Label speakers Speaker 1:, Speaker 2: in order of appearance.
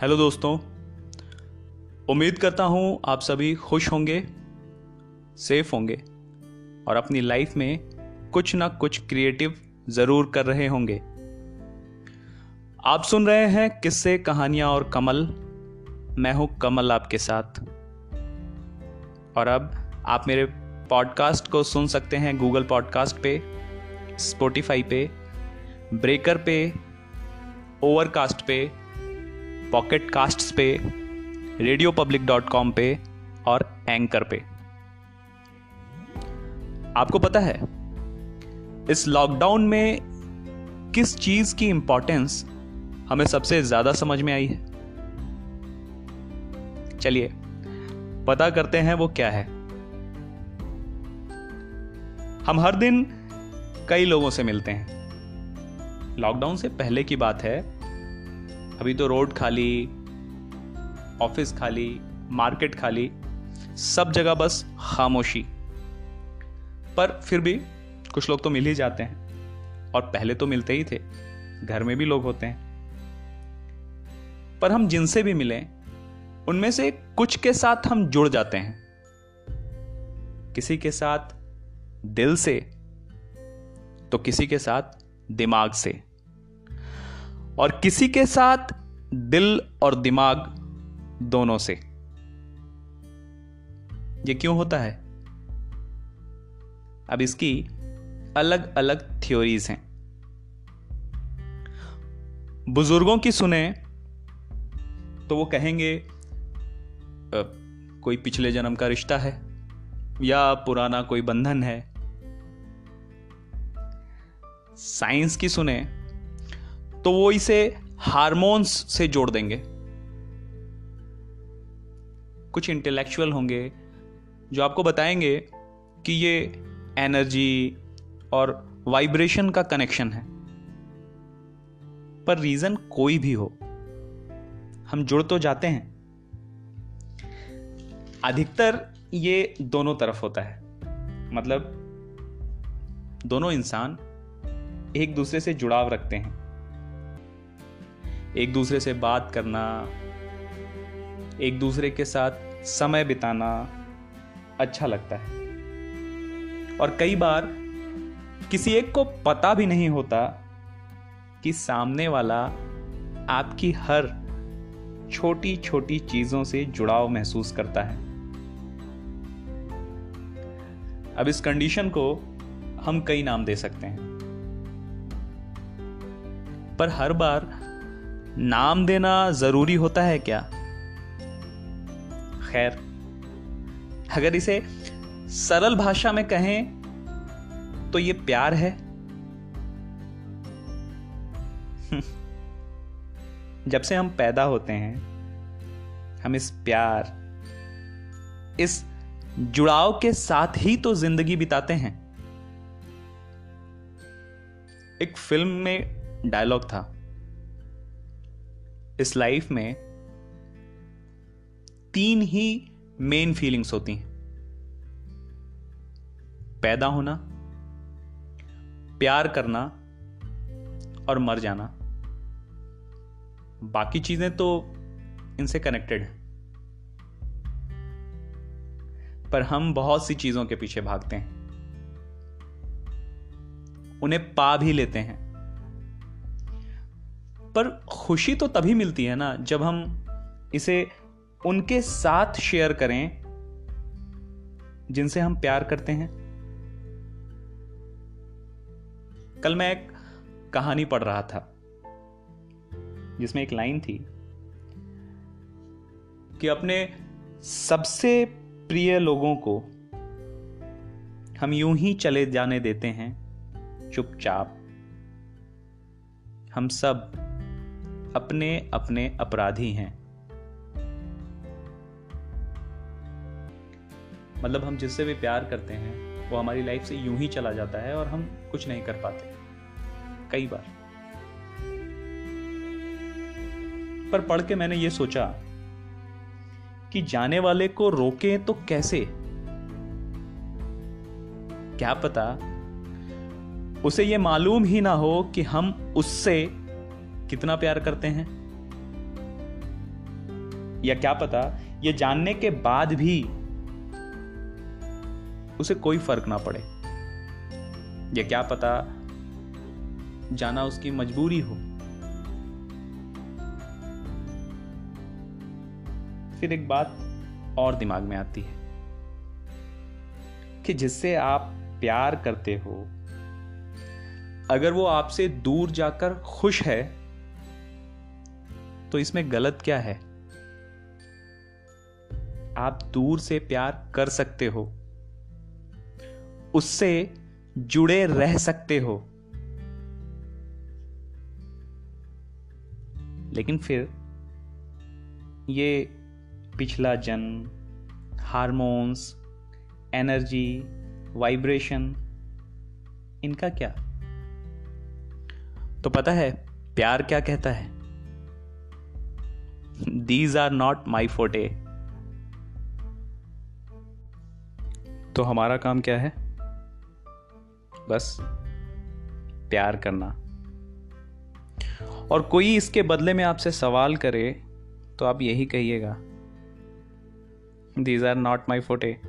Speaker 1: Hello दोस्तों, उम्मीद करता हूँ आप सभी खुश होंगे, सेफ़ होंगे और अपनी लाइफ में कुछ ना कुछ क्रिएटिव ज़रूर कर रहे होंगे। आप सुन रहे हैं किस्से, कहानियाँ और कमल। मैं हूँ कमल आपके साथ। और अब आप मेरे पॉडकास्ट को सुन सकते हैं गूगल पॉडकास्ट पे, स्पोटिफाई पे, ब्रेकर पे, ओवरकास्ट पे पॉकेट कास्ट पे रेडियो पब्लिक डॉट कॉम पे और एंकर पे। आपको पता है, इस लॉकडाउन में किस चीज़ की इंपॉर्टेंस हमें सबसे ज़्यादा समझ में आई है? चलिए, पता करते हैं वो क्या है। हम हर दिन कई लोगों से मिलते हैं। लॉकडाउन से पहले की बात है अभी तो रोड खाली, ऑफ़िस खाली, मार्केट खाली, सब जगह बस खामोशी। पर फिर भी कुछ लोग तो मिल ही जाते हैं, और पहले तो मिलते ही थे, घर में भी लोग होते हैं। पर हम जिनसे भी मिलें, उनमें से कुछ के साथ हम जुड़ जाते हैं। किसी के साथ दिल से तो किसी के साथ दिमाग से। और किसी के साथ दिल और दिमाग दोनों से। ये क्यों होता है? अब इसकी अलग अलग थ्योरीज हैं। बुज़ुर्गों की सुने तो वो कहेंगे कोई पिछले जन्म का रिश्ता है या पुराना कोई बंधन है। साइंस की सुने तो वो इसे हार्मोन्स से जोड़ देंगे। कुछ इंटेलेक्चुअल होंगे जो आपको बताएँगे कि ये एनर्जी और वाइब्रेशन का कनेक्शन है। पर रीजन कोई भी हो, हम जुड़ तो जाते हैं। अधिकतर ये दोनों तरफ़ होता है। मतलब दोनों इंसान एक दूसरे से जुड़ाव रखते हैं। एक दूसरे से बात करना, एक दूसरे के साथ समय बिताना अच्छा लगता है। और कई बार किसी एक को पता भी नहीं होता कि सामने वाला आपकी हर छोटी छोटी चीज़ों से जुड़ाव महसूस करता है। अब इस कंडीशन को हम कई नाम दे सकते हैं। पर हर बार नाम देना ज़रूरी होता है क्या? खैर, अगर इसे सरल भाषा में कहें तो ये प्यार है। जब से हम पैदा होते हैं, हम इस प्यार, इस जुड़ाव के साथ ही तो ज़िंदगी बिताते हैं। एक फ़िल्म में डायलॉग था इस लाइफ में तीन ही मेन फीलिंग्स होती हैं। पैदा होना, प्यार करना और मर जाना। बाकी चीज़ें तो इनसे कनेक्टेड हैं। पर हम बहुत सी चीज़ों के पीछे भागते हैं। उन्हें पा भी लेते हैं। पर खुशी तो तभी मिलती है ना, जब हम इसे उनके साथ शेयर करें, जिनसे हम प्यार करते हैं। कल मैं एक कहानी पढ़ रहा था, जिसमें एक लाइन थी कि अपने सबसे प्रिय लोगों को हम यूँ ही चले जाने देते हैं, चुपचाप। हम सब अपने अपने अपराधी हैं। मतलब हम जिससे भी प्यार करते हैं, वो हमारी लाइफ से यूँ ही चला जाता है और हम कुछ नहीं कर पाते। कई बार। पर पढ़ के मैंने ये सोचा कि जाने वाले को रोके तो कैसे? क्या पता उसे ये मालूम ही ना हो कि हम उससे कितना प्यार करते हैं? या क्या पता, ये जानने के बाद भी उसे कोई फ़र्क ना पड़े। या क्या पता, जाना उसकी मजबूरी हो। फिर एक बात और दिमाग में आती है कि जिससे आप प्यार करते हो, अगर वो आपसे दूर जाकर खुश है तो इसमें गलत क्या है? आप दूर से प्यार कर सकते हो। उससे जुड़े रह सकते हो। लेकिन फिर ये पिछला जन्म, हार्मोन्स, एनर्जी, वाइब्रेशन, इनका क्या? तो पता है, प्यार क्या कहता है? दीज आर नॉट माई फोटे तो हमारा काम क्या है? बस प्यार करना। और कोई इसके बदले में आपसे सवाल करे तो आप यही कहिएगा दीज आर नॉट माई फोटे